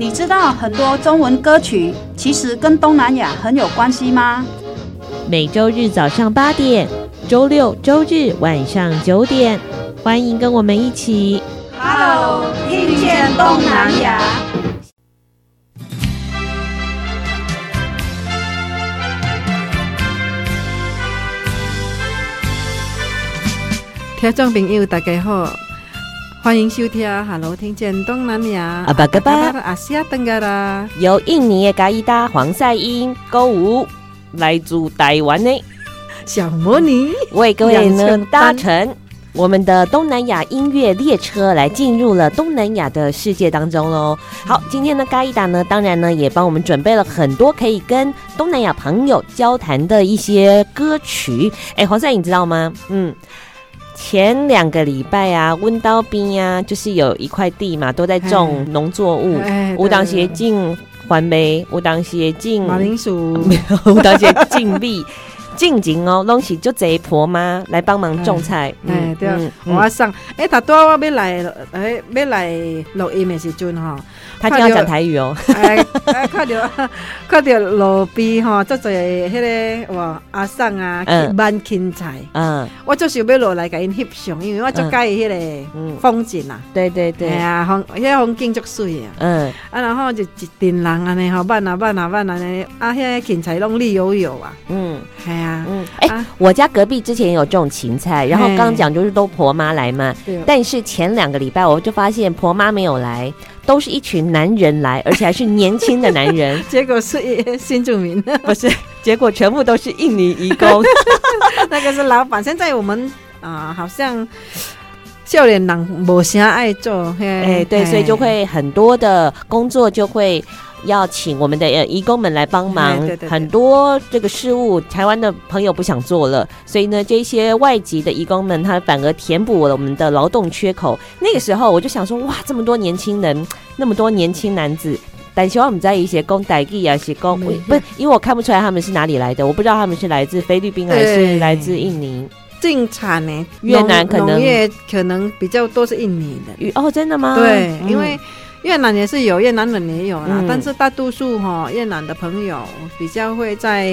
你知道很多中文歌曲其实跟东南亚很有关系吗？每周日早上八点，周六周日晚上九点，欢迎跟我们一起，Hello，听见东南亚。听众朋友，大家好，欢迎收听《Hello 听见东南亚》。阿巴嘎巴，阿西亚登嘎啦，由印尼的嘉义达黄赛英歌舞来自台湾的小魔女，为各位呢搭乘我们的东南亚音乐列车，来进入了东南亚的世界当中喽。好，今天的嘉义达呢，当然呢也帮我们准备了很多可以跟东南亚朋友交谈的一些歌曲。哎，黄赛英，你知道吗？嗯。前两个礼拜啊，温刀边啊，就是有一块地嘛，都在种农作物。无当鞋进环梅，无当协进马铃薯，没有无当协进力。静静哦，拢是就贼婆妈来帮忙种菜。哎，对啊，我上哎，他多我要来，哎，要来录音的时阵哈，他就要讲台语哦。哎，看到 看到路边哈，做做迄个哇阿桑啊，满芹菜。嗯，我就是要落来给因翕相，因为我就介意迄个风景啊。对对对，哎呀，风迄个风景足水啊。嗯，啊，然后就一群人安尼吼，慢啊慢啊慢啊呢，啊，迄个芹菜拢绿油油啊。嗯，系啊。嗯，哎、我家隔壁之前有种芹菜，然后刚讲就是都婆妈来嘛，嘿但是前两个礼拜我就发现婆妈没有来，都是一群男人来，而且还是年轻的男人，结果是新住民，不是，结果全部都是印尼移工，那个是老板。现在我们啊、呃，好像少年人无啥爱做，哎、欸，对，所以就会很多的工作就会。要请我们的呃移工们来帮忙，对对对，很多这个事务台湾的朋友不想做了，所以呢，这些外籍的移工们他反而填补了我们的劳动缺口。那个时候我就想说，哇，这么多年轻人，那么多年轻男子，但希望我们在一些工代地啊，些工不是，因为我看不出来他们是哪里来的，我不知道他们是来自菲律宾还是来自印尼。进产呢，越南可能农可能比较多是印尼的。哦，真的吗？对，嗯、因为。越南也是有，越南人也有啦，嗯、但是大多数哈越南的朋友比较会在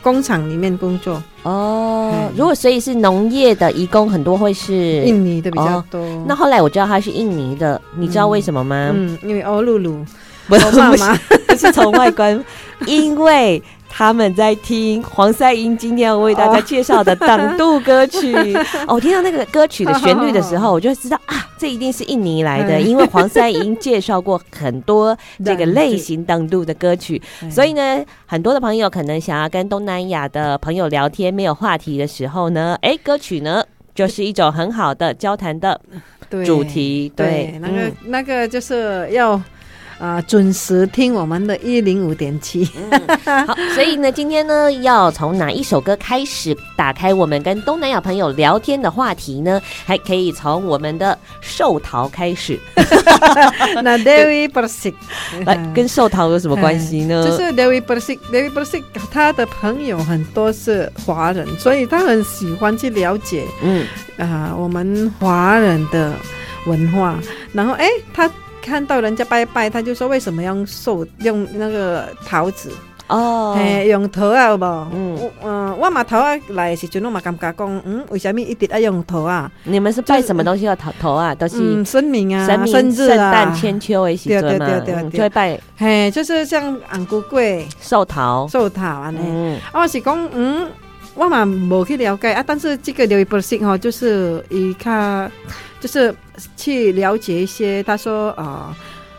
工厂里面工作哦。嗯、如果所以是农业的移工很多会是印尼的比较多。哦、那后来我知道他是印尼的，你知道为什么吗？嗯，因为欧露露，不是妈妈，不是从外观，因为。他们在听黄赛英今天要为大家介绍的党度歌曲。哦，我听到那个歌曲的旋律的时候，我就知道啊，这一定是印尼来的，因为黄赛英介绍过很多这个类型党度的歌曲，所以呢，很多的朋友可能想要跟东南亚的朋友聊天，没有话题的时候呢，哎，歌曲呢就是一种很好的交谈的主题，对，那个那个就是要。啊、呃，准时听我们的一零五点七。好，所以呢，今天呢，要从哪一首歌开始打开我们跟东南亚朋友聊天的话题呢？还可以从我们的寿桃开始。那 Dewi Persik 来跟寿桃有什么关系呢？就是 Dewi Persik，Dewi Persik 他的朋友很多是华人，所以他很喜欢去了解，嗯啊、呃，我们华人的文化。然后，哎，他。看到人家拜拜，他就说为什么用寿用那个桃子哦，嘿，用桃啊，有无？嗯嗯，我嘛桃啊来的时阵，我嘛感觉讲，嗯，为什么一定要用桃啊？你们是拜什么东西要桃桃啊？都是神明啊，神明圣诞千秋的时阵嘛，就会拜。嘿，就是像红龟粿、寿桃、寿桃安尼。我是讲，嗯，我嘛无去了解啊，但是这个刘一博士吼，就是伊较。就是去了解一些，他说啊，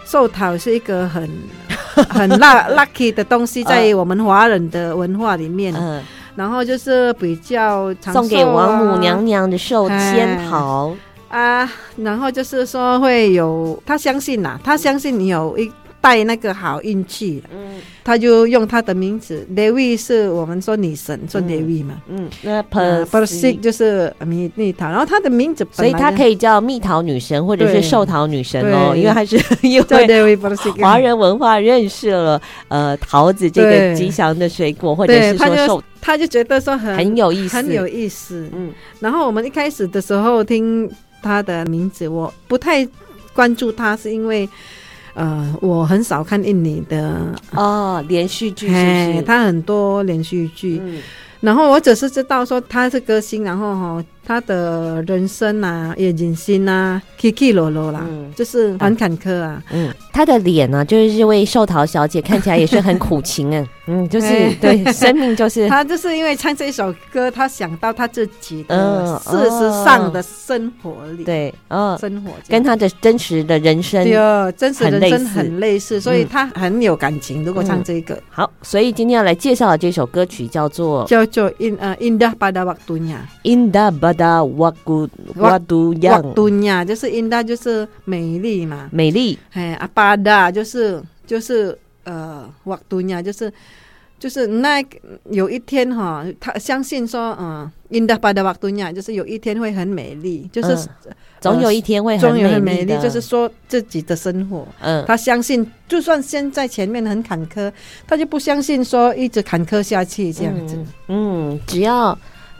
寿、呃、桃是一个很 很 lucky 的东西，在我们华人的文化里面。嗯，然后就是比较、啊、送给王母娘娘的寿仙桃。啊，然后就是说会有他相信呐、啊，他相信你有一。带那个好运气，嗯，他就用他的名字，Devi 是我们说女神，说 Devi 嘛，嗯，那 Persik 就是蜜蜜桃，然后他的名字，所以他可以叫蜜桃女神或者是寿桃女神哦，因为还是因为 华人文化认识了呃桃子这个吉祥的水果，或者是说寿，他就觉得说很很有意思，很有意思，嗯，然后我们一开始的时候听他的名字，我不太关注他，是因为。呃，我很少看印尼的哦连续剧，是是，他很多连续剧，嗯，然后我只是知道说他是歌星，然后哈。他的人生啊，也人心啊，起起落落啦，嗯、就是很坎坷啊。嗯，他的脸呢、啊，就是这位寿桃小姐看起来也是很苦情啊。嗯，就是对生命，就是 他就是因为唱这首歌，他想到他自己的事实上的生活里，对，嗯，生活跟他的真实的人生，对，真实人生很类似，所以他很有感情。如果唱这个，好，所以今天要来介绍的这首歌曲叫做叫做 In 呃 Indah Pada Waktunya，Indah Pada 的瓦古瓦都样，瓦都亚就是印度就是美丽嘛，美丽。哎，阿巴达就是就是呃瓦都亚就是就是那有一天哈，他相信说嗯，印度巴达瓦都亚就是有一天会很美丽，就是、嗯、总有一天会很美丽，美丽就是说自己的生活。嗯，他相信就算现在前面很坎坷，他就不相信说一直坎坷下去这样子。嗯，嗯，只要。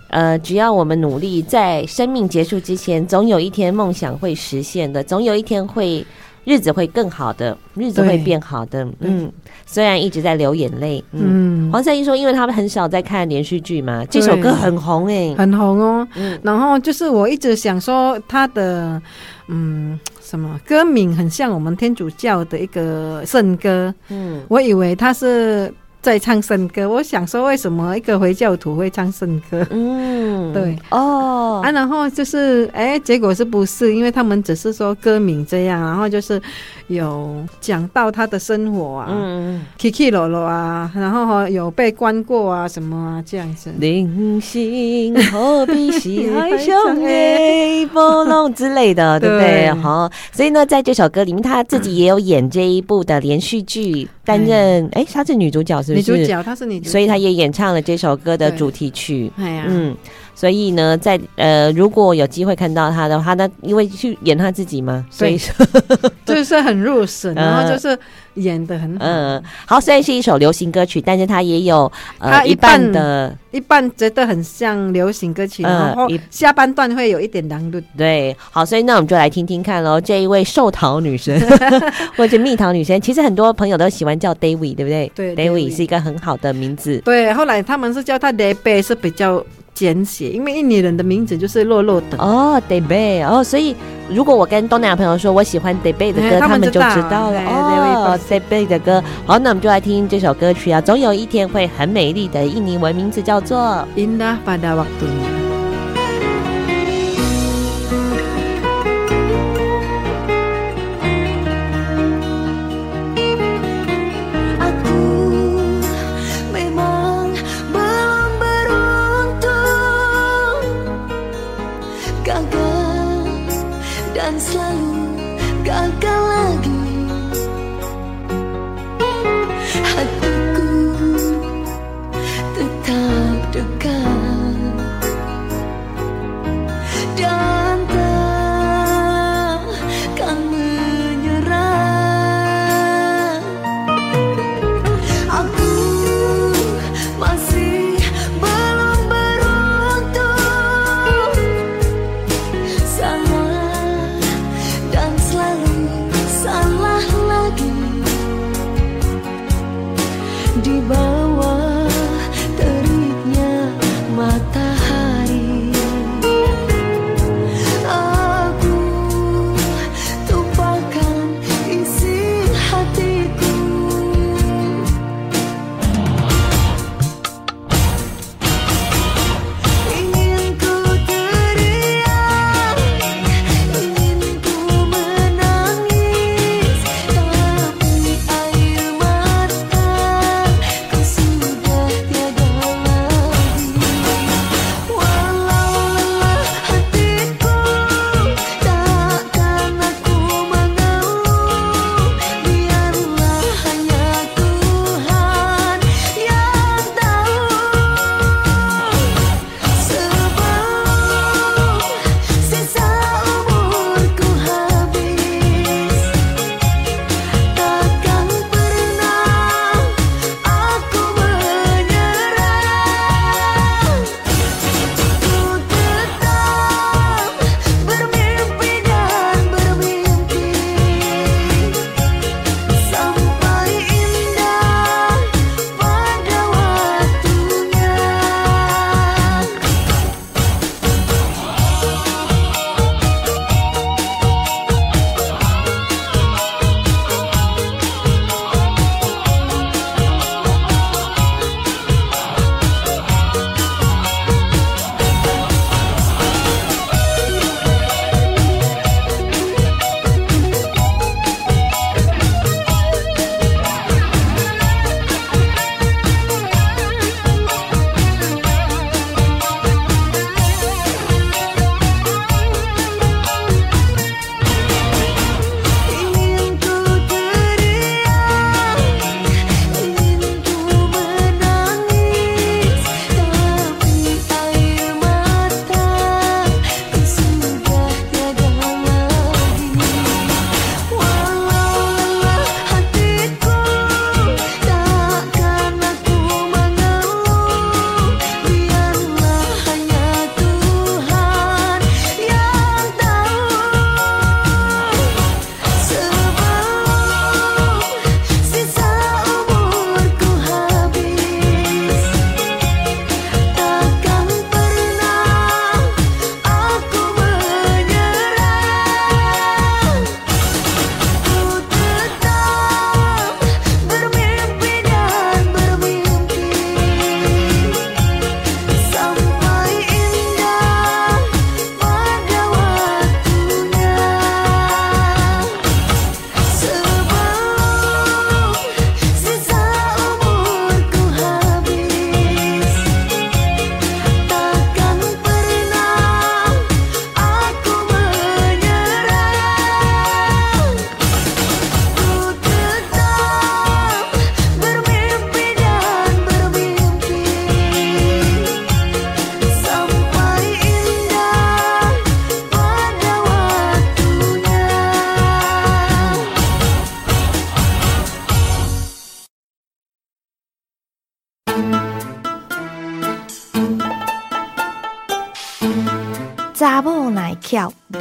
呃，只要我们努力，在生命结束之前，总有一天梦想会实现的，总有一天会日子会更好的，日子会变好的。嗯，虽然一直在流眼泪。嗯，黄圣依说，因为他们很少在看连续剧嘛，这首歌很红哎、欸，很红哦。嗯，然后就是我一直想说，他的嗯什么歌名很像我们天主教的一个圣歌。嗯，我以为他是。在唱圣歌，我想说，为什么一个回教徒会唱圣歌？嗯，对哦啊，然后就是哎，结果是不是？因为他们只是说歌名这样，然后就是有讲到他的生活啊，嗯，起起落落啊，然后有被关过啊，什么啊这样子。零星何必是海上的 波浪之类的，对不对？好，所以呢，在这首歌里面，他自己也有演这一部的连续剧，担任哎，她是女主角是不是。女主角，她是女主角，所以她也演唱了这首歌的主题曲。嗯，所以呢，在呃，如果有机会看到她的话，那因为去演她自己嘛，所以说 就是很入神，然后就是演的很好。嗯，好，虽然是一首流行歌曲，但是它也有呃一半的。一半觉得很像流行歌曲，然后下半段会有一点难度。对，好，所以那我们就来听听看喽。这一位寿桃女神 或者蜜桃女神，其实很多朋友都喜欢叫 David，对不对？对，David 是一个很好的名字。对，后来他们是叫他 Debe 是比较简写，因为印尼人的名字就是洛洛的。哦，Debe，哦，所以如果我跟东南亚朋友说我喜欢 Debe 的歌，他们就知道了。哦，Debe 的歌。好，那我们就来听这首歌曲啊。总有一天会很美丽的印尼文名字叫。做 Indah pada waktunya。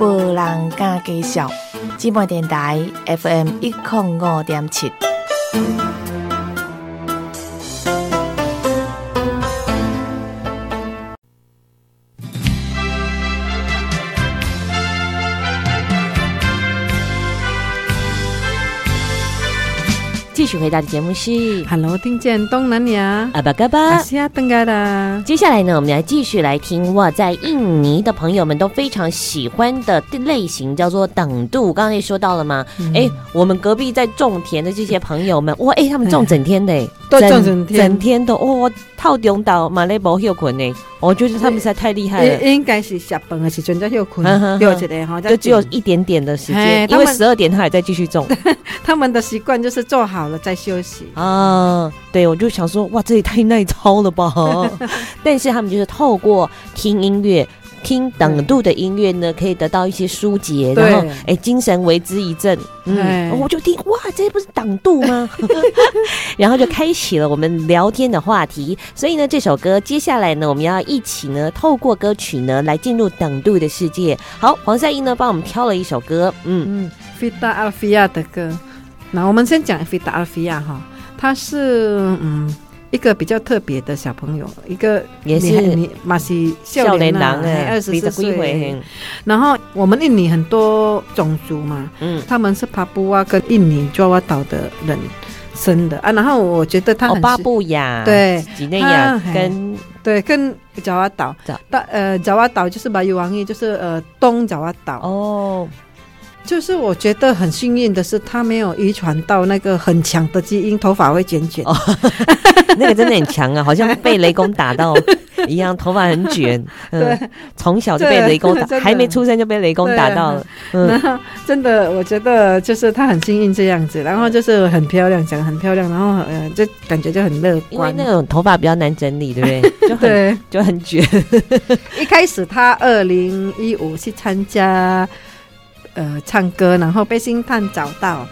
无人敢介绍。芝麻电台 FM 一零五点七。续回到的节目是 Hello，听见东南亚阿巴嘎巴，阿西亚登嘎达。接下来呢，我们来继续来听哇，在印尼的朋友们都非常喜欢的类型叫做等度。刚刚也说到了吗？哎、嗯，我们隔壁在种田的这些朋友们，哇，哎，他们种整天的，都种整天，整天的，哇，套中岛马来波休困呢。我觉得他们实在太厉害了。应该是下班的时阵在休困，有一点哈，就只有一点点的时间，因为十二点他还在继续种。他们的习惯就是做好了再休息啊。对，我就想说，哇，这也太耐操了吧！但是他们就是透过听音乐。听等度的音乐呢，可以得到一些疏解，然后哎，精神为之一振。嗯，我就听哇，这不是等度吗？然后就开启了我们聊天的话题。所以呢，这首歌接下来呢，我们要一起呢，透过歌曲呢，来进入等度的世界。好，黄赛英呢，帮我们挑了一首歌，嗯嗯，Fita Alfiah 的歌。那我们先讲 Fita Alfiah 哈，他是嗯。一个比较特别的小朋友，一个也是你马西少年郎哎，二十四岁。然后我们印尼很多种族嘛，嗯，他们是帕布瓦跟印尼爪哇岛的人生的啊。然后我觉得他很巴布亚对几内亚跟对跟爪哇岛，大呃爪哇岛就是巴尤王爷，就是呃东爪哇岛哦。就是我觉得很幸运的是，他没有遗传到那个很强的基因，头发会卷卷。哦，那个真的很强啊，好像被雷公打到一样，头发很卷。嗯、对，从小就被雷公打，还没出生就被雷公打到了。嗯，真的，我觉得就是他很幸运这样子，然后就是很漂亮，长得很漂亮，然后呃，就感觉就很乐观。因为那种头发比较难整理，对不对？就很对，就很卷。一开始他二零一五去参加。呃，唱歌，然后被星探找到，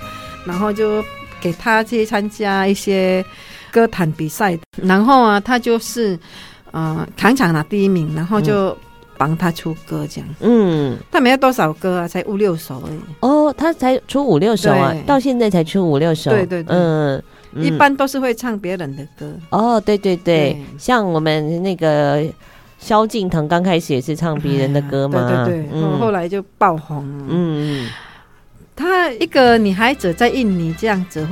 然后就给他去参加一些歌坛比赛，然后啊，他就是呃，常常拿第一名，然后就帮他出歌这样。嗯，他没有多少歌啊，才五六首而已。哦，他才出五六首啊，到现在才出五六首。对对对，嗯，一般都是会唱别人的歌。哦，对对对，对像我们那个。萧敬腾刚开始也是唱别人的歌嘛，哎、对对对，嗯、后来就爆红了。嗯，他一个女孩子在印尼这样子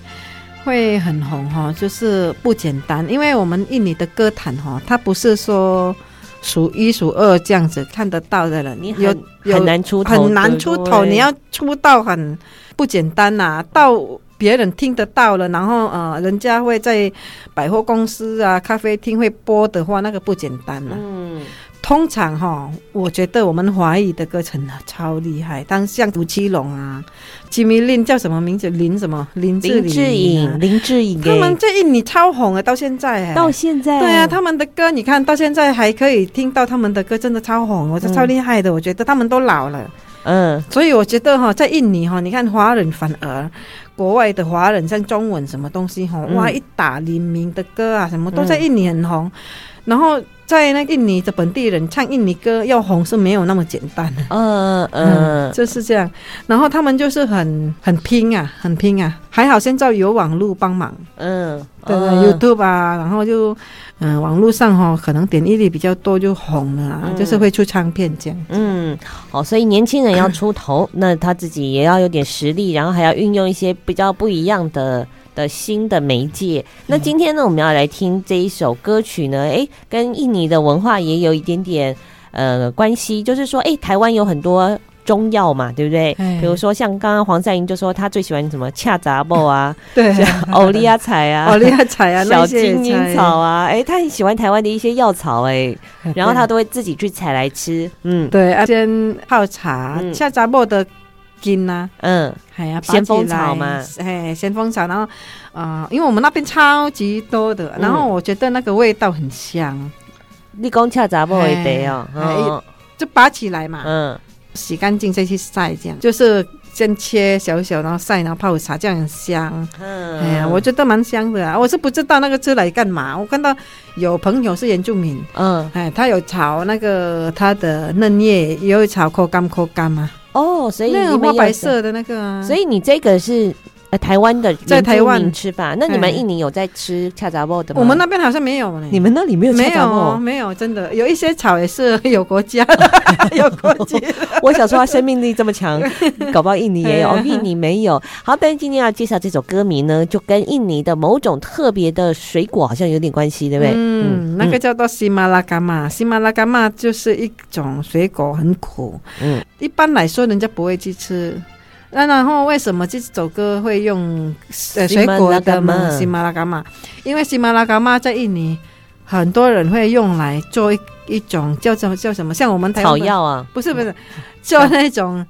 会很红哈，就是不简单。因为我们印尼的歌坛哈，它不是说数一数二这样子看得到的了，你有很难出头，很难出头。你要出道很不简单呐、啊，到。别人听得到了，然后呃，人家会在百货公司啊、咖啡厅会播的话，那个不简单了。嗯，通常哈，我觉得我们华语的歌程超厉害，当像吴奇隆啊、吉米林叫什么名字？林什么？林志林、林志颖、林志颖，他们这一你超红啊，到现在，到现在，对啊，他们的歌你看到现在还可以听到他们的歌，真的超红，我觉得超厉害的。我觉得他们都老了，嗯，所以我觉得哈，在印尼哈，你看华人反而。国外的华人像中文什么东西哈，哇，一打黎明的歌啊，什么都在印尼很红，然后。在那印尼的本地人唱印尼歌要红是没有那么简单的，嗯嗯，就是这样。然后他们就是很很拼啊，很拼啊。还好现在有网络帮忙，嗯，对，YouTube 啊，然后就嗯，网络上哈，可能点击率比较多就红了，就是会出唱片这样。嗯，好，所以年轻人要出头，那他自己也要有点实力，然后还要运用一些比较不一样的。的新的媒介，那今天呢，我们要来听这一首歌曲呢，哎，跟印尼的文化也有一点点呃关系，就是说，哎，台湾有很多中药嘛，对不对？比如说像刚刚黄赛英就说他最喜欢什么恰杂布啊，对，欧利亚彩啊，欧利亚彩啊，小金银草啊，哎，他很喜欢台湾的一些药草，哎，然后他都会自己去采来吃，嗯，对，先泡茶，恰杂布的。金呐，嗯，还呀，先锋草嘛，哎，先锋草，然后，啊、呃，因为我们那边超级多的，然后我觉得那个味道很香。你讲恰杂不会得哦，就拔起来嘛，嗯，洗干净再去晒，这样就是先切小小，然后晒，然后泡茶，这样很香。嗯，哎呀，我觉得蛮香的啊。我是不知道那个吃来干嘛。我看到有朋友是原住民，嗯，哎，他有炒那个他的嫩叶，也有炒口干口干嘛。哦，所以那个花白色的那个啊。所以你这个是。台湾的在台湾吃饭，那你们印尼有在吃恰杂布的吗？我们那边好像没有呢。你们那里没有恰杂布？没有，真的有一些草也是有国家，有国籍。我想说，他生命力这么强，搞不好印尼也有，印尼没有。好，但是今天要介绍这首歌名呢，就跟印尼的某种特别的水果好像有点关系，对不对？嗯，那个叫做西马拉嘎嘛，西马拉嘎嘛就是一种水果，很苦。嗯，一般来说，人家不会去吃。那然后为什么这首歌会用呃水果的嘛？喜马拉嘎玛，因为喜马拉嘎玛在印尼很多人会用来做一一种叫什么叫什么？像我们台湾草药啊？不是不是，做那种。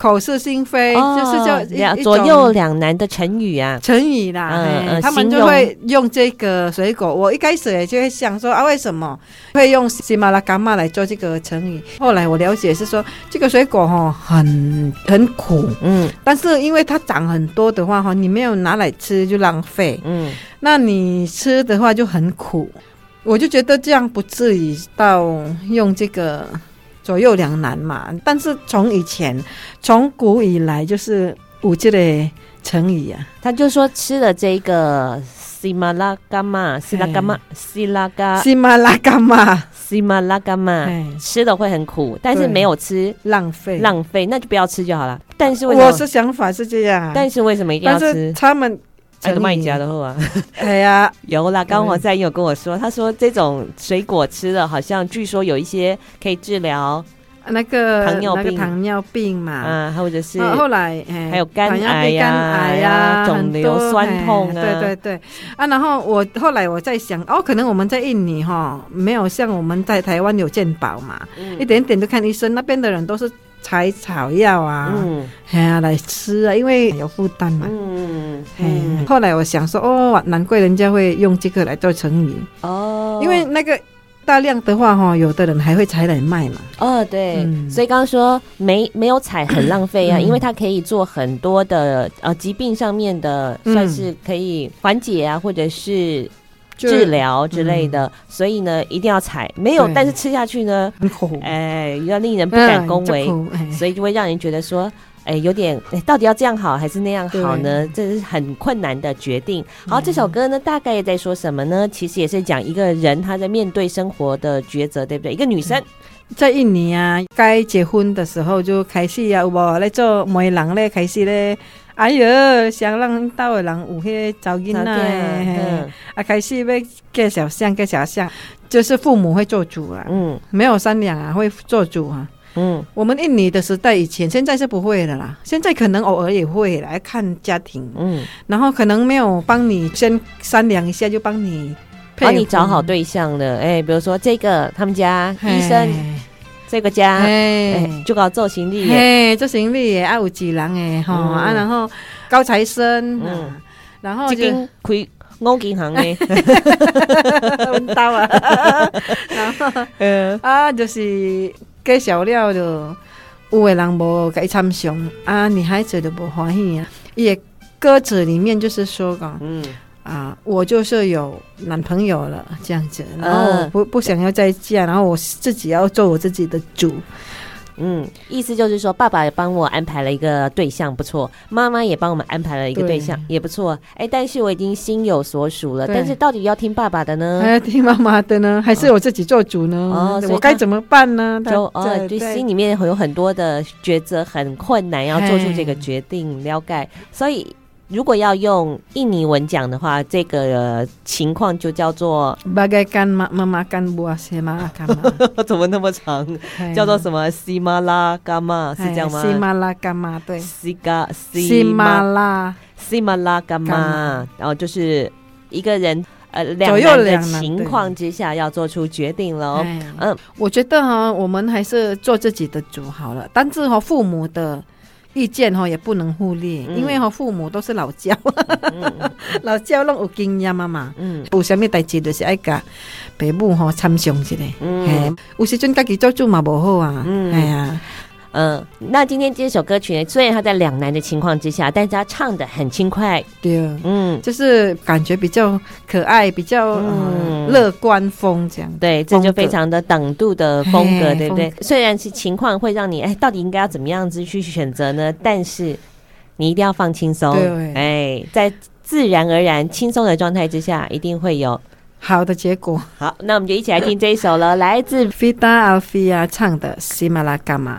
口是心非，哦、就是叫两左右两难的成语啊，成语啦，嗯嗯、他们就会用这个水果。我一开始也就会想说啊，为什么会用喜马拉嘎玛来做这个成语？后来我了解是说，这个水果哈很很苦，嗯，但是因为它长很多的话哈，你没有拿来吃就浪费，嗯，那你吃的话就很苦，我就觉得这样不至于到用这个。左右两难嘛，但是从以前，从古以来就是五这的成语啊。他就说吃了这个西马拉嘎嘛，西拉嘎嘛，西拉嘎，西马拉嘎嘛，西马拉嘎嘛，吃的会很苦，但是没有吃浪费，浪费那就不要吃就好了。但是我是想法是这样，但是为什么一定要吃？他们。这个卖家的货啊，哎呀，有啦。刚黄赛英有跟我说，他说这种水果吃了，好像据说有一些可以治疗那个糖尿病，糖尿病嘛，啊，或者是后来还有肝癌呀、肿瘤、酸痛啊，对对对啊。然后我后来我在想，哦，可能我们在印尼哈，没有像我们在台湾有健保嘛，一点点都看医生，那边的人都是。采草药啊，嗯，哎呀，来吃啊，因为有负担嘛，嗯嗯。后来我想说，哦，难怪人家会用这个来做成语哦，因为那个大量的话，哈，有的人还会采来卖嘛。哦，对，嗯、所以刚刚说没没有采很浪费啊，嗯、因为它可以做很多的呃疾病上面的，算是可以缓解啊，或者是。治疗之类的，嗯、所以呢，一定要采。没有，但是吃下去呢，哎，要令人不敢恭维，嗯、所以就会让人觉得说，哎，有点，哎，到底要这样好还是那样好呢？对这是很困难的决定。好，这首歌呢，大概也在说什么呢？其实也是讲一个人他在面对生活的抉择，对不对？一个女生在印尼啊，该结婚的时候就开始啊，有无来做媒人咧，开始咧。哎呦，想让到的人有些找囡仔，啊，开始要介绍相，介绍相，就是父母会做主啊，嗯，没有商量啊，会做主啊，嗯，我们印尼的时代以前，现在是不会的啦，现在可能偶尔也会来看家庭，嗯，然后可能没有帮你先商量一下就帮你，帮你找好对象了，哎、欸，比如说这个他们家医生。这个家，哎，就搞做行李，哎，做行李也，啊，有几人诶，哈，啊，然后高材生，嗯，然后就开五金行的，温刀啊，然后，呃，啊，就是介绍了就，有的人无给参详，啊，女孩子就无欢喜啊，也歌词里面就是说讲，嗯。啊，我就是有男朋友了，这样子，然后不不想要再嫁，然后我自己要做我自己的主。嗯，意思就是说，爸爸也帮我安排了一个对象，不错；妈妈也帮我们安排了一个对象，对也不错。哎，但是我已经心有所属了。但是到底要听爸爸的呢？还要听妈妈的呢？还是我自己做主呢？哦，我该怎么办呢？就哦，就，心里面会有很多的抉择，很困难，要做出这个决定，了解，所以。如果要用印尼文讲的话，这个情况就叫做 “bagaikan memakan buah simalakama”，怎么那么长？叫做什么 “simalakama” 是这样吗？“simalakama” 对，“siga simala simalakama”，然后就是一个人呃两难的情况之下要做出决定了。嗯，我觉得哈，我们还是做自己的主好了，但是和父母的。意见哈也不能忽略，因为哈父母都是老教，老教拢有经验嘛。嘛，有啥物代志就是爱甲父母吼参详一下，嗯，有时阵家己做主嘛无好啊，哎呀，嗯，那今天这首歌曲呢，虽然他在两难的情况之下，但是他唱的很轻快，对，嗯，就是感觉比较可爱，比较嗯乐观风这样，对，这就非常的等度的风格，对不对？虽然是情况会让你哎，到底应该要怎么样子去选择呢？但是你一定要放轻松，对，哎，在自然而然轻松的状态之下，一定会有好的结果。好，那我们就一起来听这一首了，来自 Fida Alfia 唱的《Simala Gama》。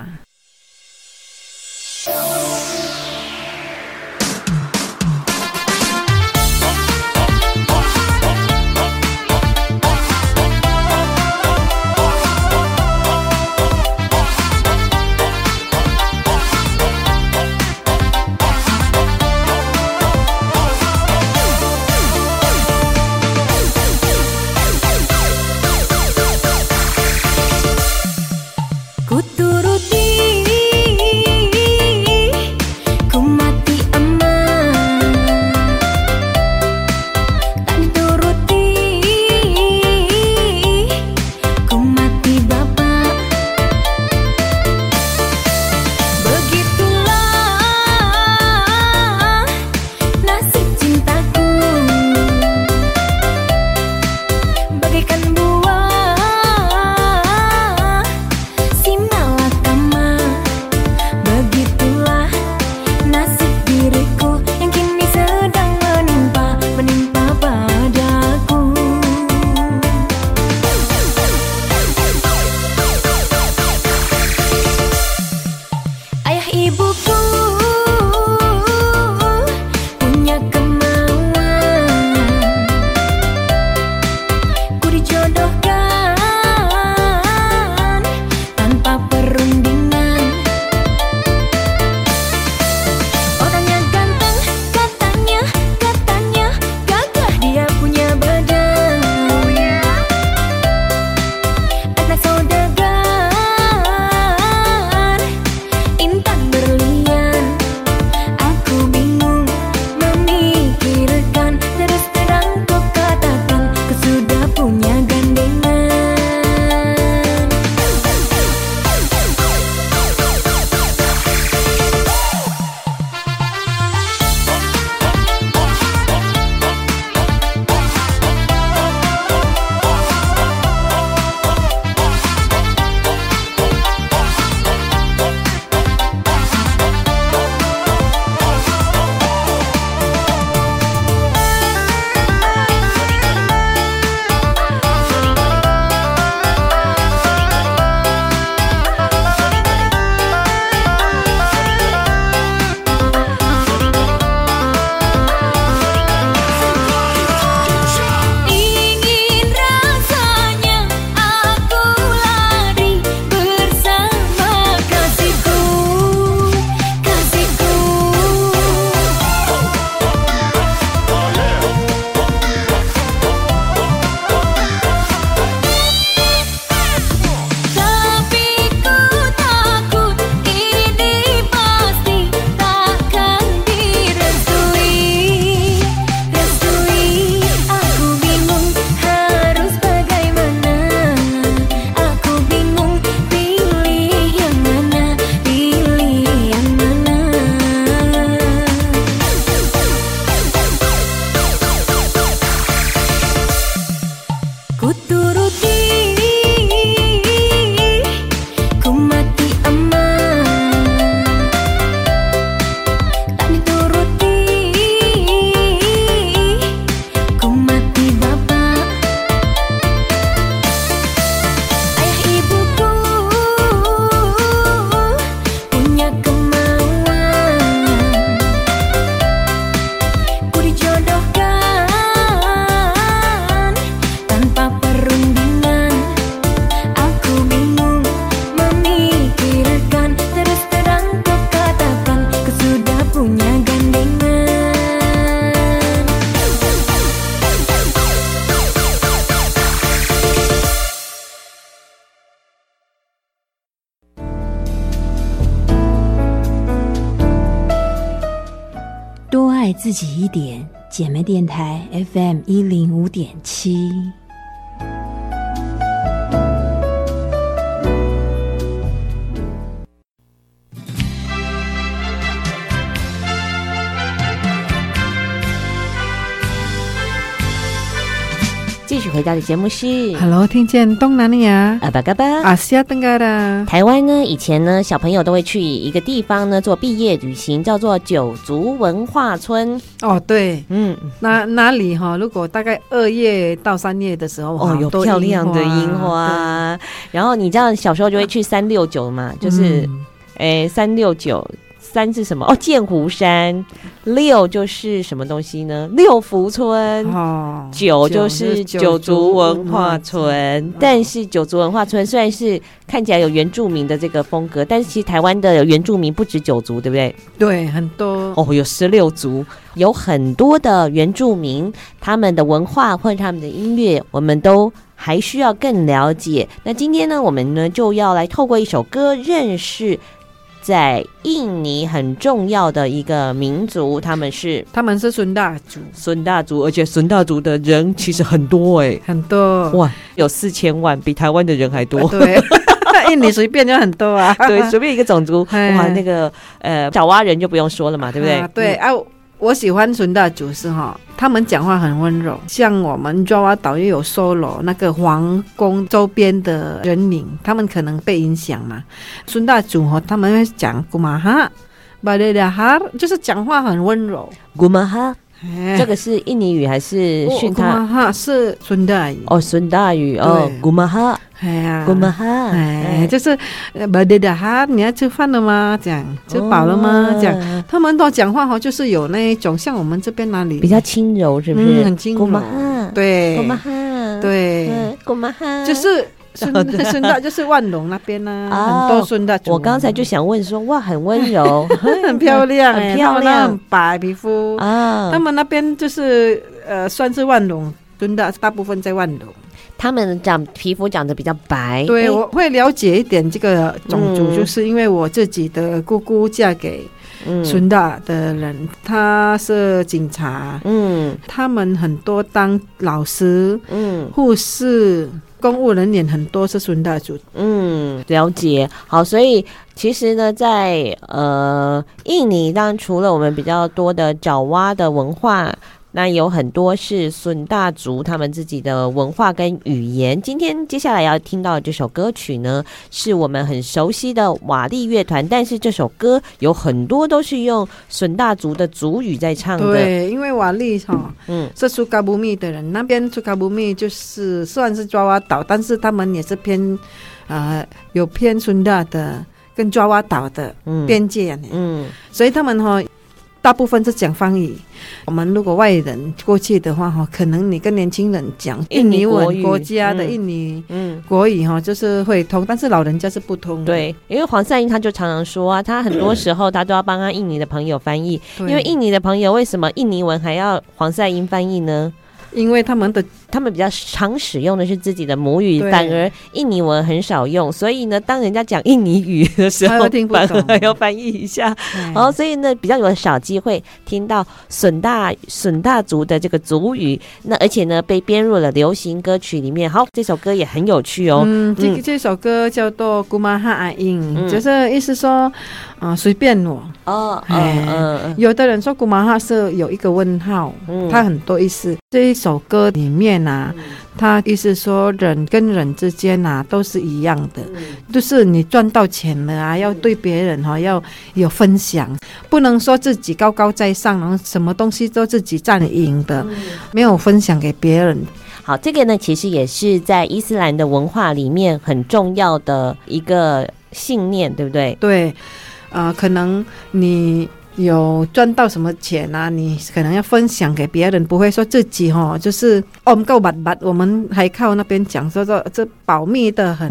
自己一点，姐妹电台 FM 一零五点七。节目是 Hello，听见东南亚阿巴嘎巴阿西亚登嘎的台湾呢，以前呢，小朋友都会去一个地方呢做毕业旅行，叫做九族文化村。哦，对，嗯，那那里哈？如果大概二月到三月的时候，哦，有漂亮的樱花。然后你知道小时候就会去三六九嘛，就是，哎、嗯，三六九。三是什么？哦，剑湖山。六就是什么东西呢？六福村。哦。九就是九族文化村。但是九族文化村虽然是看起来有原住民的这个风格，但是其实台湾的原住民不止九族，对不对？对，很多。哦，有十六族，有很多的原住民，他们的文化或者他们的音乐，我们都还需要更了解。那今天呢，我们呢就要来透过一首歌认识。在印尼很重要的一个民族，他们是他们是孙大族，孙大族，而且孙大族的人其实很多哎、欸，很多哇，有四千万，比台湾的人还多。对，印尼随便就很多啊，对，随便一个种族哇，那个呃，爪哇人就不用说了嘛，对不对？啊对啊。我喜欢孙大祖是哈，他们讲话很温柔，像我们爪哇岛又有 solo 那个皇宫周边的人民，他们可能被影响嘛。孙大祖哈，他们会讲古玛哈，巴列达哈，就是讲话很温柔。古玛哈，这个是印尼语还是训他？古玛哈是孙大语哦，孙大语哦，古玛哈。哎呀，古玛哈，哎，就是巴列达哈，你要吃饭了吗？这样吃饱了吗？这样，他们都讲话哈，就是有那一种像我们这边那里比较轻柔，是不是？很轻柔。对，古玛哈，对，古玛哈，就是孙 孙大，就是万隆那边呢，很多孙大。我刚才就想问说，哇，很温柔，很漂亮，很漂亮，很白皮肤啊。他们那边就是呃，算是万隆真的，大部分在万隆。他们长皮肤长得比较白，对，我会了解一点这个种族，就是因为我自己的姑姑嫁给孙大的人，他是警察，嗯，他们很多当老师，嗯，护士、公务人员很多是孙大族，嗯，了解。好，所以其实呢，在呃印尼，当然除了我们比较多的爪哇的文化。那有很多是孙大族他们自己的文化跟语言。今天接下来要听到这首歌曲呢，是我们很熟悉的瓦力乐团，但是这首歌有很多都是用孙大族的族语在唱的。对，因为瓦力哈，嗯，是苏卡布密的人，那边苏卡布密就是算是爪哇岛，但是他们也是偏，呃，有偏孙大的跟爪哇岛的边界嗯，嗯，所以他们哈。大部分是讲方言。我们如果外人过去的话，哈，可能你跟年轻人讲印尼文国家的印尼嗯国语哈，就是会通，但是老人家是不通。对，因为黄赛英他就常常说啊，他很多时候他都要帮他印尼的朋友翻译，因为印尼的朋友为什么印尼文还要黄赛英翻译呢？因为他们的他们比较常使用的是自己的母语，反而印尼文很少用，所以呢，当人家讲印尼语的时候，反而还要翻译一下。然后，所以呢，比较有少机会听到笋大笋大族的这个族语。那而且呢，被编入了流行歌曲里面。好，这首歌也很有趣哦。嗯，这这首歌叫做《姑妈哈阿英》，就是意思说，啊，随便我。哦，嗯嗯。有的人说姑妈哈是有一个问号，嗯它很多意思。这一首歌里面。啊，他意思说人跟人之间啊都是一样的，就是你赚到钱了啊，要对别人哈要有分享，不能说自己高高在上，然后什么东西都自己占赢的，没有分享给别人。好，这个呢其实也是在伊斯兰的文化里面很重要的一个信念，对不对？对，啊、呃，可能你。有赚到什么钱啊？你可能要分享给别人，不会说自己哈，就是哦，够把把，我们还靠那边讲说说这保密的很，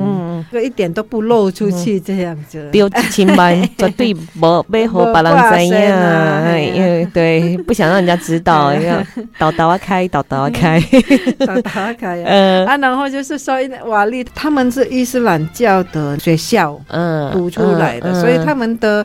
这、嗯、一点都不露出去这样子。标志清白，绝对不背后把人怎样？因 为对，不想让人家知道，要倒倒啊开，倒倒啊开，倒倒啊开。嗯啊，然后就是说瓦力他们是伊斯兰教的学校，嗯，读出来的，所以他们的。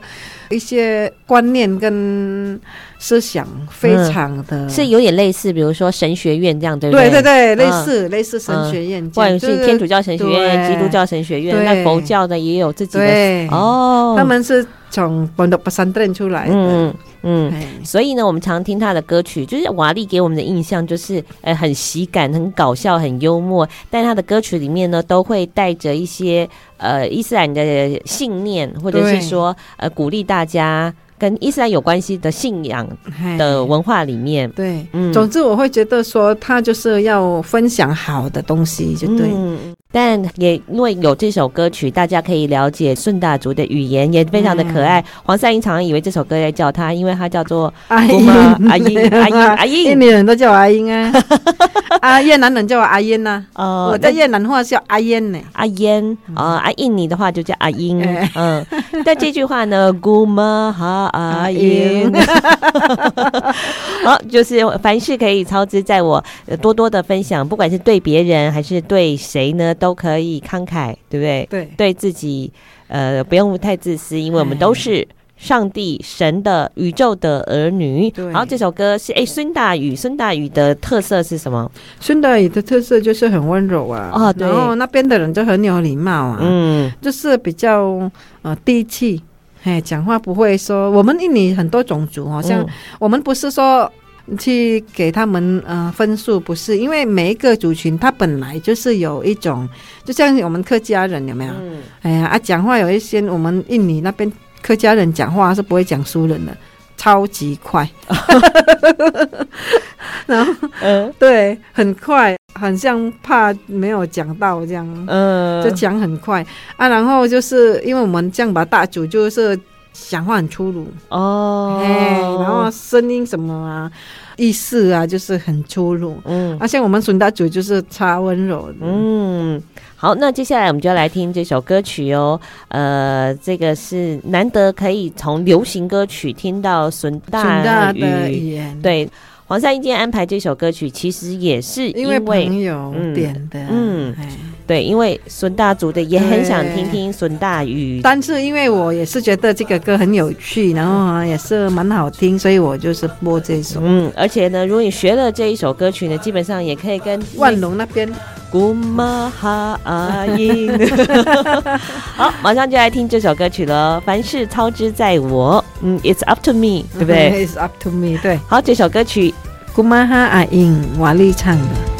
一些观念跟思想非常的，是有点类似，比如说神学院这样，对不对？对对对，类似类似神学院，不管是天主教神学院、基督教神学院，那佛教的也有自己的哦。他们是从本土巴山镇出来的，嗯，所以呢，我们常听他的歌曲，就是瓦力给我们的印象就是，呃，很喜感、很搞笑、很幽默。但他的歌曲里面呢，都会带着一些呃伊斯兰的信念，或者是说呃鼓励大家。跟伊斯兰有关系的信仰的文化里面，对，嗯，总之我会觉得说他就是要分享好的东西，就对。嗯但也因为有这首歌曲，大家可以了解顺大族的语言，也非常的可爱。嗯、黄赛英常常以为这首歌在叫他，因为他叫做阿英，阿英，阿英，阿英。印尼人都叫我阿英啊，啊，越南人叫我阿英呐。哦，我在越南话叫阿英呢，阿英啊，啊，印尼的话就叫阿英。嗯，但这句话呢，姑妈哈阿英，好，就是凡事可以操之在我，多多的分享，不管是对别人还是对谁呢？都可以慷慨，对不对？对，对自己，呃，不用太自私，因为我们都是上帝、神的宇宙的儿女。对。然后这首歌是哎，孙大宇，孙大宇的特色是什么？孙大宇的特色就是很温柔啊。哦，对。然后那边的人就很有礼貌啊。嗯。就是比较呃低气，哎，讲话不会说。我们印尼很多种族，好像我们不是说。去给他们呃分数，不是因为每一个族群，他本来就是有一种，就像我们客家人有没有？嗯、哎呀啊，讲话有一些我们印尼那边客家人讲话是不会讲苏人的，超级快，然后嗯，对，很快，很像怕没有讲到这样，嗯，就讲很快。啊，然后就是因为我们这样把大组就是。讲话很粗鲁哦，哎然后声音什么啊，意思啊，就是很粗鲁。嗯，而且、啊、我们孙大嘴就是超温柔的。嗯，好，那接下来我们就要来听这首歌曲哦。呃，这个是难得可以从流行歌曲听到孙大，大的语言，对。黄赛英今天安排这首歌曲，其实也是因为，因为朋友点的。嗯，嗯对，因为孙大族的也很想听听孙大宇。但是因为我也是觉得这个歌很有趣，然后也是蛮好听，所以我就是播这首。嗯，而且呢，如果你学了这一首歌曲呢，基本上也可以跟万隆那边古玛哈阿英。好，马上就来听这首歌曲了。凡事操之在我，嗯，It's up to me，对不对？It's up to me，对。好，这首歌曲。古玛哈阿英瓦力唱的。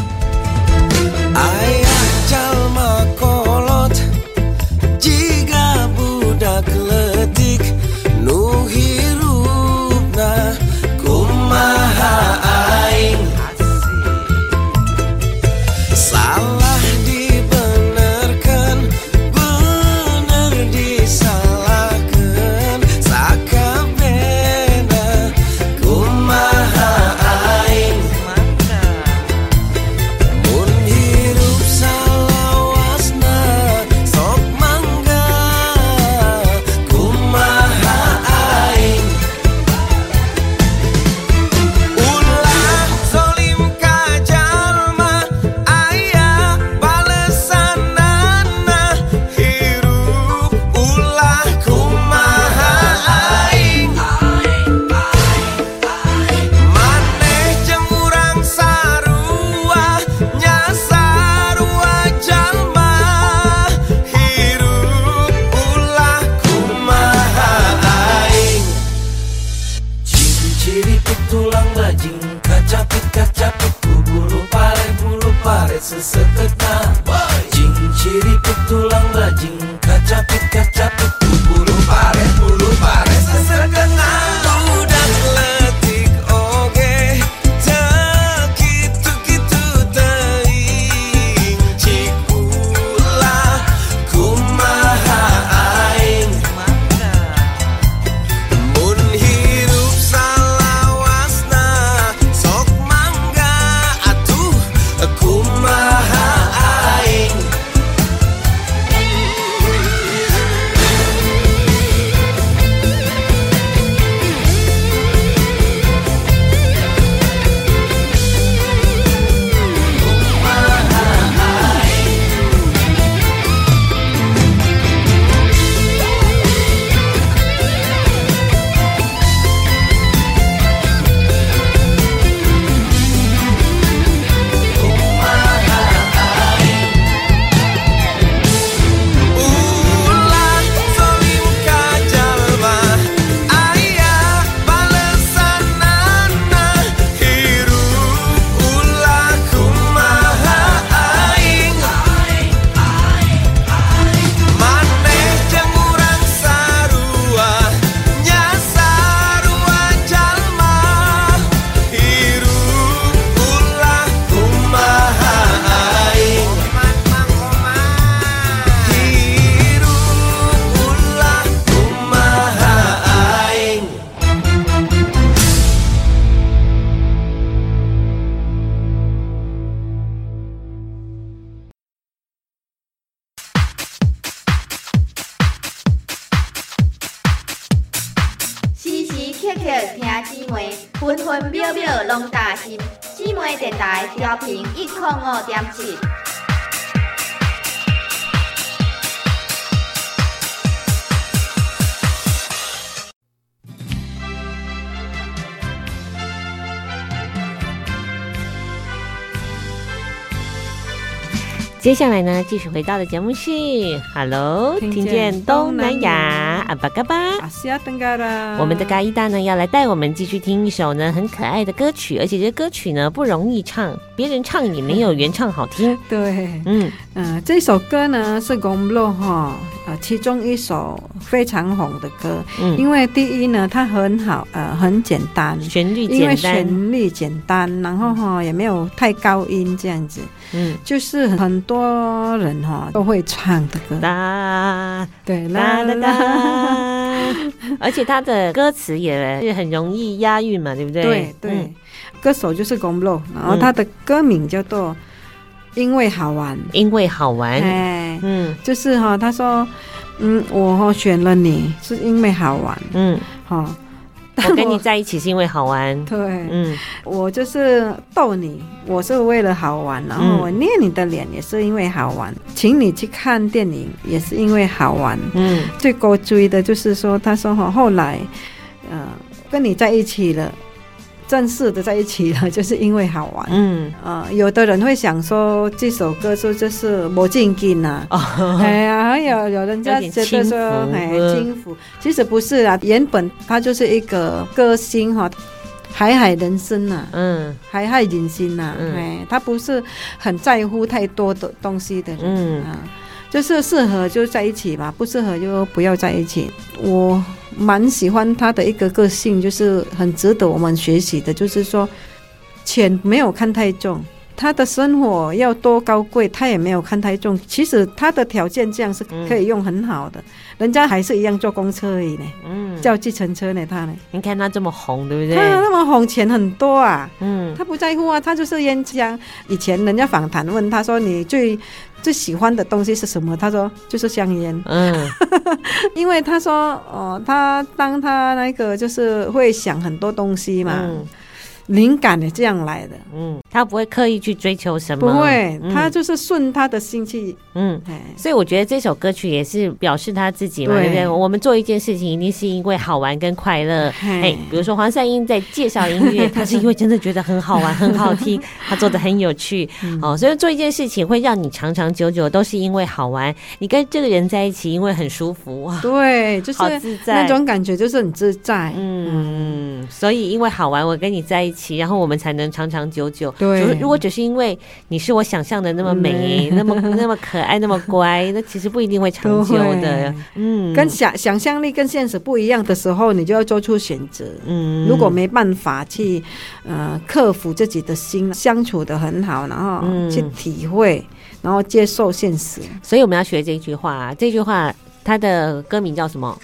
接下来呢，继续回到的节目是 Hello，听见东南亚阿巴嘎巴，我们的嘎伊达呢要来带我们继续听一首呢很可爱的歌曲，而且这歌曲呢不容易唱，别人唱也没有原唱好听。对，嗯。嗯、呃，这首歌呢是公路哈。呃，其中一首非常红的歌，嗯，因为第一呢，它很好，呃，很简单，旋律简单，因为旋律简单，然后哈也没有太高音这样子，嗯，就是很多人哈都会唱的歌，哒，对，啦啦啦，而且它的歌词也是很容易押韵嘛，对不对？对对，嗯、歌手就是公路，然后他的歌名叫做。因为好玩，因为好玩，哎，嗯，就是哈，他说，嗯，我哈选了你是因为好玩，嗯，好，我跟你在一起是因为好玩，对，嗯，我就是逗你，我是为了好玩，然后我捏你的脸也是因为好玩，请你去看电影也是因为好玩，嗯，最高追的就是说，他说哈，后来，嗯，跟你在一起了。正式的在一起了，就是因为好玩。嗯。啊、呃，有的人会想说这首歌说就是魔镜镜呐，哎呀，还有有人家觉得说哎轻浮，其实不是啊，原本他就是一个歌星哈，海海人生呐、啊，嗯，海海人心呐、啊，哎、嗯，他不是很在乎太多的东西的人，嗯。啊。就是适合就在一起嘛，不适合就不要在一起。我蛮喜欢他的一个个性，就是很值得我们学习的。就是说，钱没有看太重，他的生活要多高贵，他也没有看太重。其实他的条件这样是可以用很好的，嗯、人家还是一样坐公车而已呢，嗯，叫计程车呢，他呢？你看他这么红，对不对？他那么红，钱很多啊，嗯，他不在乎啊，他就是烟枪。以前人家访谈问他说：“你最……”最喜欢的东西是什么？他说就是香烟。嗯，因为他说哦，他当他那个就是会想很多东西嘛。嗯灵感的这样来的，嗯，他不会刻意去追求什么，不会，他就是顺他的心去，嗯，所以我觉得这首歌曲也是表示他自己嘛，对。不对？我们做一件事情一定是因为好玩跟快乐，哎，比如说黄善英在介绍音乐，他是因为真的觉得很好玩、很好听，他做的很有趣，哦，所以做一件事情会让你长长久久，都是因为好玩。你跟这个人在一起，因为很舒服哇，对，就是那种感觉就是很自在，嗯，所以因为好玩，我跟你在一起。然后我们才能长长久久。对，如果只是因为你是我想象的那么美，那么 那么可爱，那么乖，那其实不一定会长久的。嗯，跟想想象力跟现实不一样的时候，你就要做出选择。嗯，如果没办法去呃克服自己的心，相处的很好，然后去体会，然后接受现实。所以我们要学这句话。这句话它的歌名叫什么？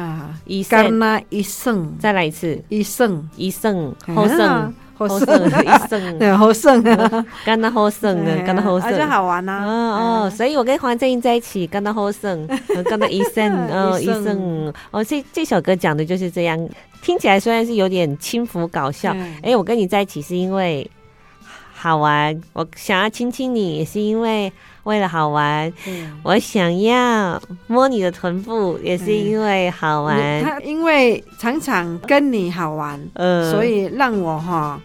啊，一生。一生，再来一次，一生。一生，好胜好胜，一生。对好胜 啊，干得好胜啊，干得好胜，而且好玩呐。哦哦，所以我跟黄正英在一起，干得好胜，干那一生，哦，一生。哦，这这首歌讲的就是这样，听起来虽然是有点轻浮搞笑，哎，我跟你在一起是因为好玩，我想要亲亲你也是因为。为了好玩，嗯、我想要摸你的臀部，也是因为好玩。嗯、他因为常常跟你好玩，呃、所以让我哈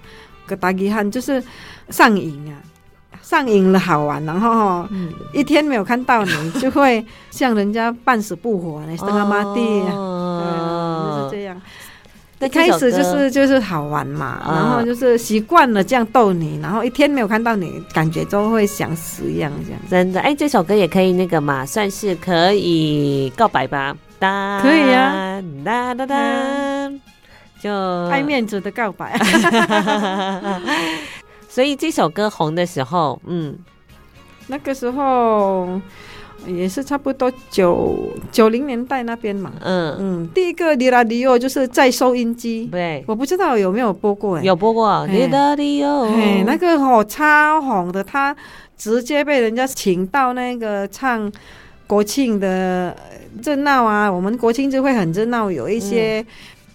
个大遗憾就是上瘾啊，上瘾了好玩，然后哈、嗯、一天没有看到你，就会像人家半死不活，你生阿妈弟，就是这样。一开始就是就是好玩嘛，然后就是习惯了这样逗你，然后一天没有看到你，感觉都会想死一样这样。真的，哎，这首歌也可以那个嘛，算是可以告白吧？哒，可以呀，哒哒哒，就爱面子的告白。所以这首歌红的时候，嗯，那个时候。也是差不多九九零年代那边嘛，嗯。嗯，第一个《哩啦哩哟》就是在收音机，对，我不知道有没有播过，有播过《哩啦哩哟》，哎，那个好超红的，他直接被人家请到那个唱国庆的热闹啊，我们国庆就会很热闹，有一些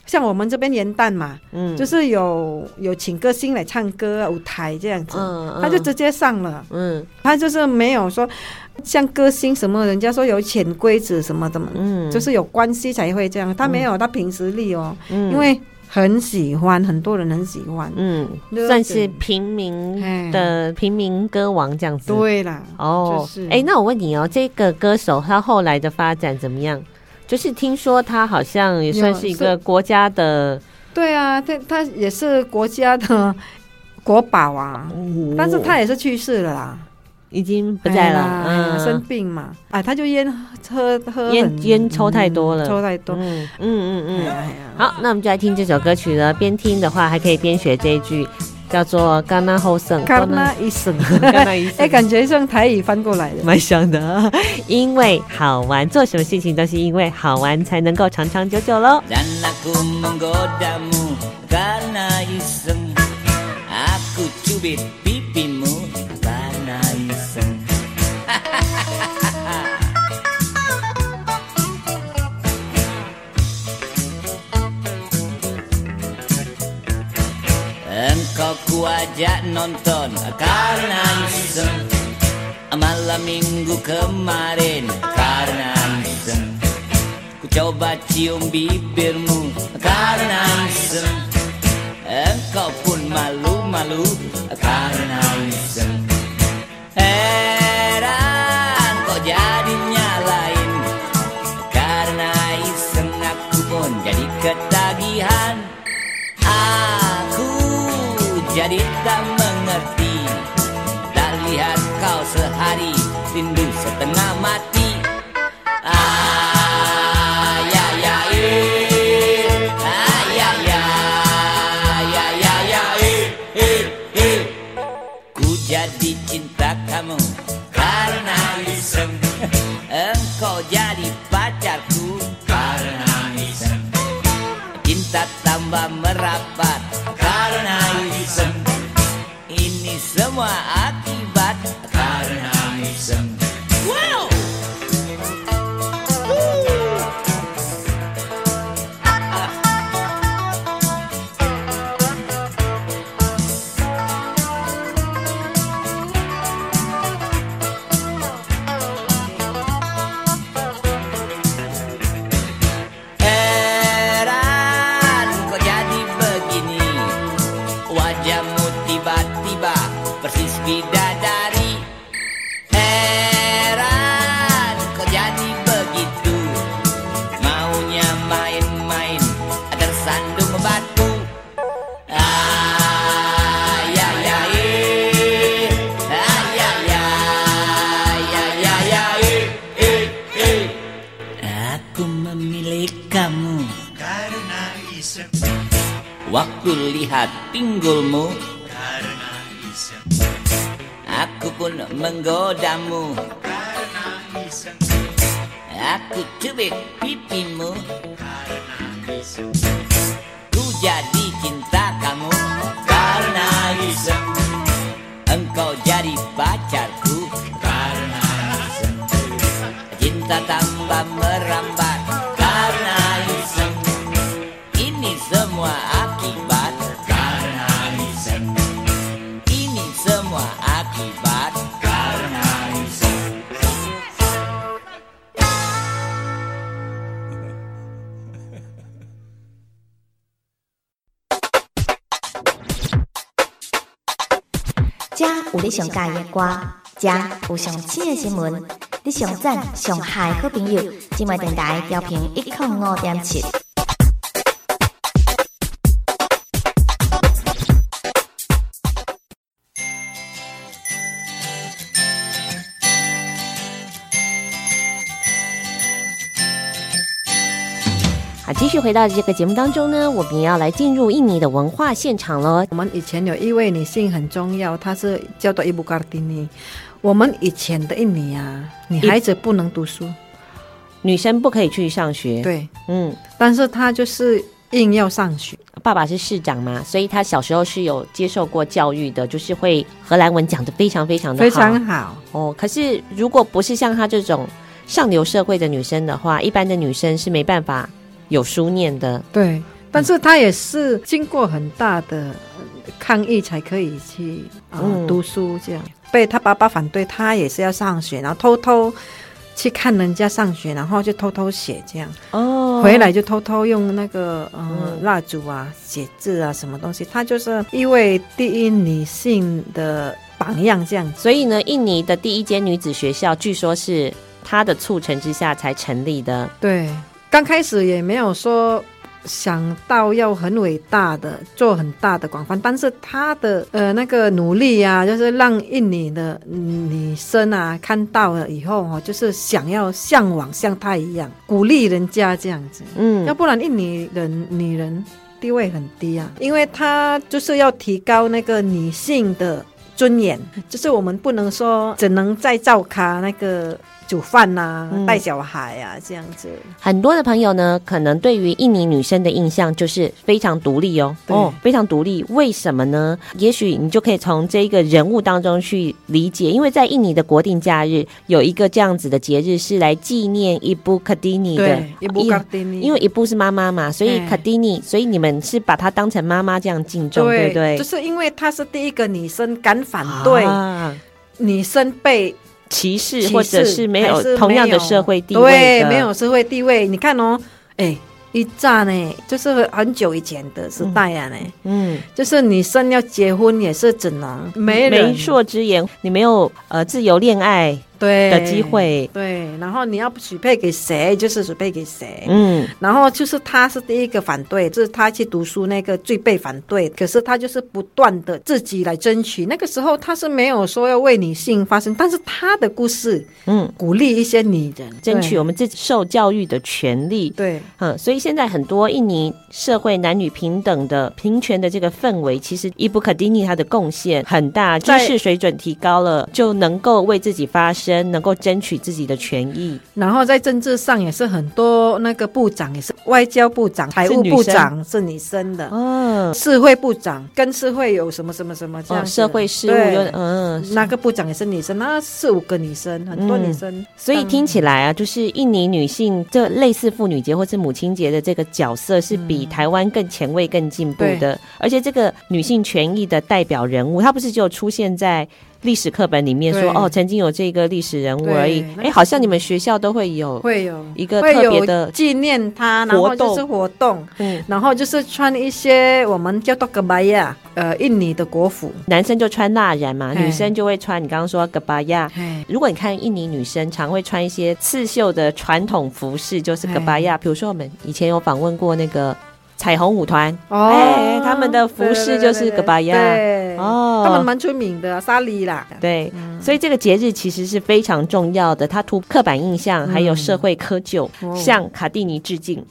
像我们这边元旦嘛，嗯，就是有有请歌星来唱歌舞台这样子，嗯嗯。他就直接上了，嗯。他就是没有说像歌星什么，人家说有潜规则什么的嘛，嗯，就是有关系才会这样，他没有，他凭实力哦，嗯。因为很喜欢，很多人很喜欢，嗯，算是平民的平民歌王这样子。对啦，哦，哎、就是。欸，那我问你哦，这个歌手他后来的发展怎么样？就是听说他好像也算是一个国家的，对啊，他他也是国家的国宝啊，哦、但是他也是去世了啦。已经不在了，哎嗯，生病嘛，哎，他就烟喝喝烟烟抽太多了，抽太多，嗯嗯嗯嗯，好，那我们就来听这首歌曲了。边听的话，还可以边学这一句，叫做“甘那后生”，甘那一生，干那一生，哎，感觉像台语翻过来的，蛮像的。因为好玩，做什么事情都是因为好玩，才能够长长久久喽。Engkau kuajak nonton karena iseng Malam minggu kemarin karena iseng Ku coba cium bibirmu karena iseng Engkau pun malu-malu karena iseng Heran kok jadinya lain. Karena iseng aku pun jadi ketagihan mengerti Tak lihat kau sehari Rindu setengah mati. Ku jadi cinta kamu Karena iseng Engkau jadi pacarku 遮有你上喜的歌，遮有上新的新闻，你上赞上嗨好朋友，今晚电台调频一点五点七。续回到这个节目当中呢，我们也要来进入印尼的文化现场了。我们以前有一位女性很重要，她是叫做伊布卡蒂尼。我们以前的印尼啊，女孩子不能读书，女生不可以去上学。对，嗯，但是她就是硬要上学。爸爸是市长嘛，所以他小时候是有接受过教育的，就是会荷兰文讲的非常非常的好，非常好哦。可是如果不是像她这种上流社会的女生的话，一般的女生是没办法有书念的。对，但是他也是经过很大的抗议才可以去啊、读书，这样。被他爸爸反对，他也是要上学，然后偷偷去看人家上学，然后就偷偷写这样，哦回来就偷偷用那个呃嗯。蜡烛啊写字啊什么东西，他就是一位第一女性的榜样这样。子。所以呢，印尼的第一间女子学校，据说是他的促成之下才成立的。对，刚开始也没有说想到要很伟大的做很大的广泛，但是他的呃那个努力啊，就是让印尼的女生啊看到了以后哦，就是想要向往像她一样，鼓励人家这样子，嗯要不然印尼人女人地位很低啊，因为她就是要提高那个女性的尊严，就是我们不能说只能在照咖那个。煮饭呐、带小孩啊，这样子。很多的朋友呢，可能对于印尼女生的印象就是非常独立哦，哦，非常独立。为什么呢？也许你就可以从这个人物当中去理解，因为在印尼的国定假日有一个这样子的节日，是来纪念伊布卡蒂尼的，伊布卡蒂尼，因为伊布是妈妈嘛，所以哎卡蒂尼，所以你们是把她当成妈妈这样敬重，对不对？就是因为她是第一个女生敢反对啊女生被歧视，或者是没有同样的社会地位对，没有社会地位。你看哦，哎，一战呢，就是很久以前的时代啊呢，嗯，就是女生要结婚也是只能媒媒人。妁之言，你没有呃自由恋爱对的机会，对，然后你要许配给谁，就是许配给谁，嗯，然后就是他是第一个反对，就是他去读书那个最被反对，可是他就是不断的自己来争取。那个时候他是没有说要为女性发声，但是他的故事，嗯，鼓励一些女人争取我们自己受教育的权利，对，嗯，所以现在很多印尼社会男女平等的平权的这个氛围，其实伊布卡丁尼他的贡献很大，知识水准提高了，就能够为自己发声，能够争取自己的权益。然后在政治上也是很多那个部长也是外交部长、财务部长是女生的，嗯，社会部长跟社会有什么什么什么这样、哦，社会事务有嗯，那个部长也是女生，那四五个女生，很多女生，所以听起来啊，就是印尼女性这类似妇女节或是母亲节的这个角色，是比台湾更前卫、更进步的。而且这个女性权益的代表人物，她不是只有出现在历史课本里面说哦，曾经有这个历史人物而已。哎，好像你们学校都会有会有一个特别的纪念他，然后就是活动，嗯，然后就是穿一些我们叫做格巴亚，呃，印尼的国服，男生就穿蜡染嘛，女生就会穿你刚刚说格巴亚。如果你看印尼女生常会穿一些刺绣的传统服饰，就是格巴亚。比如说我们以前有访问过那个。彩虹舞团，哦，哎，他们的服饰就是格巴亚，对，哦，他们蛮出名的，沙莉啦，对，嗯、所以这个节日其实是非常重要的，它突刻板印象，还有社会窠臼，嗯、向卡蒂尼致敬，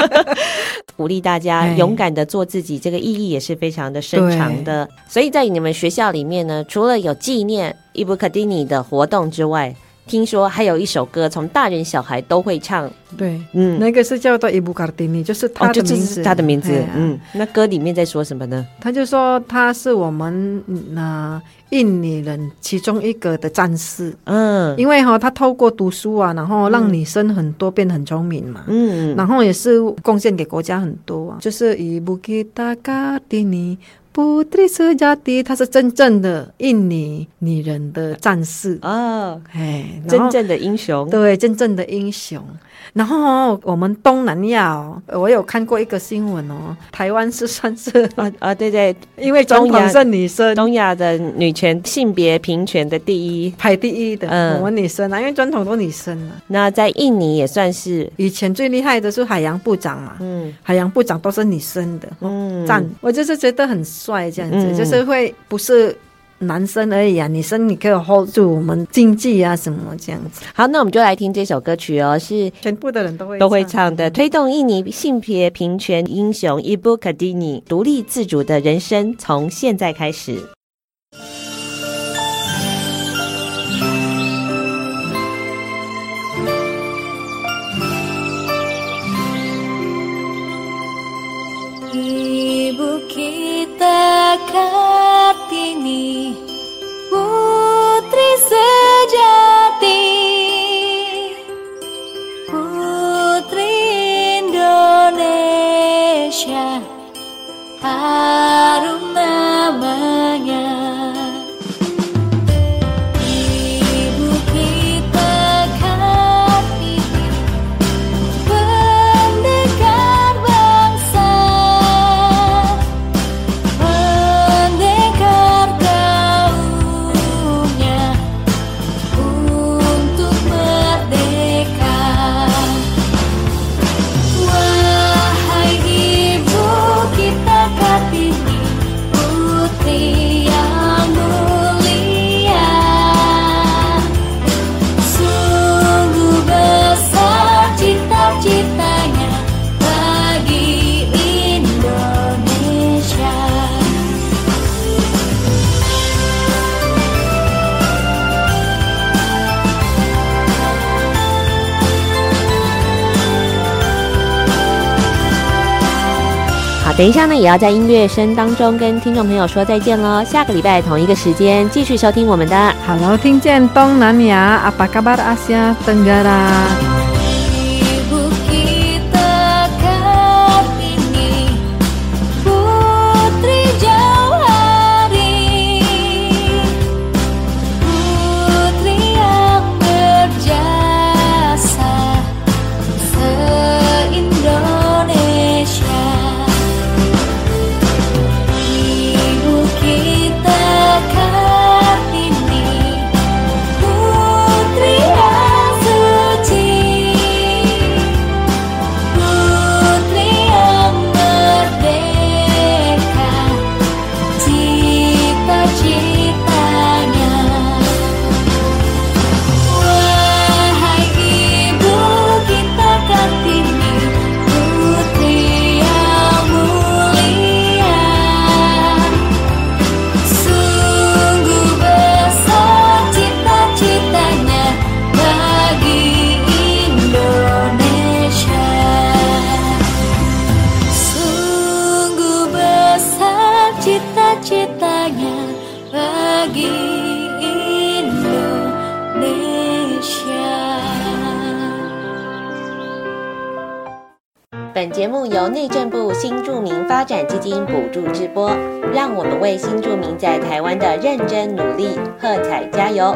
鼓励大家勇敢的做自己，这个意义也是非常的深长的。所以在你们学校里面呢，除了有纪念伊布卡蒂尼的活动之外，听说还有一首歌，从大人小孩都会唱。对，嗯，那个是叫做伊布卡蒂尼，就是他的名字。他的名字，啊、嗯。那歌里面在说什么呢？他就说他是我们那、呃、印尼人其中一个的战士。嗯，因为哈、哦，他透过读书啊，然后让女生很多变得很聪明嘛。嗯，然后也是贡献给国家很多啊。就是伊布卡蒂尼。布蒂斯加迪，她是真正的印尼女人的战士啊，哎，真正的英雄，对，真正的英雄。然后我们东南亚、哦，我有看过一个新闻哦，台湾是算是啊 啊，对对，因为总统是女生，东亚的女权性别平权的第一。排第一的，嗯，我们女生啊，因为总统都女生啊。那在印尼也算是。以前最厉害的是海洋部长嘛，嗯，海洋部长都是女生的，嗯，赞，我就是觉得很帅，这样子，嗯、就是会不是。男生而已啊，女生你可以 hold 住我们经济啊什么这样子。好，那我们就来听这首歌曲哦，是全部的人都会都会唱的，推动印尼性别平权英雄伊布卡蒂尼独立自主的人生，从现在开始。Indonesia harum namanya. 等一下呢，也要在音乐声当中跟听众朋友说再见喽。下个礼拜同一个时间继续收听我们的 Hello，听见东南亚，Apa kabar Asia Tenggara。本金补助直播，让我们为新住民在台湾的认真努力喝彩加油！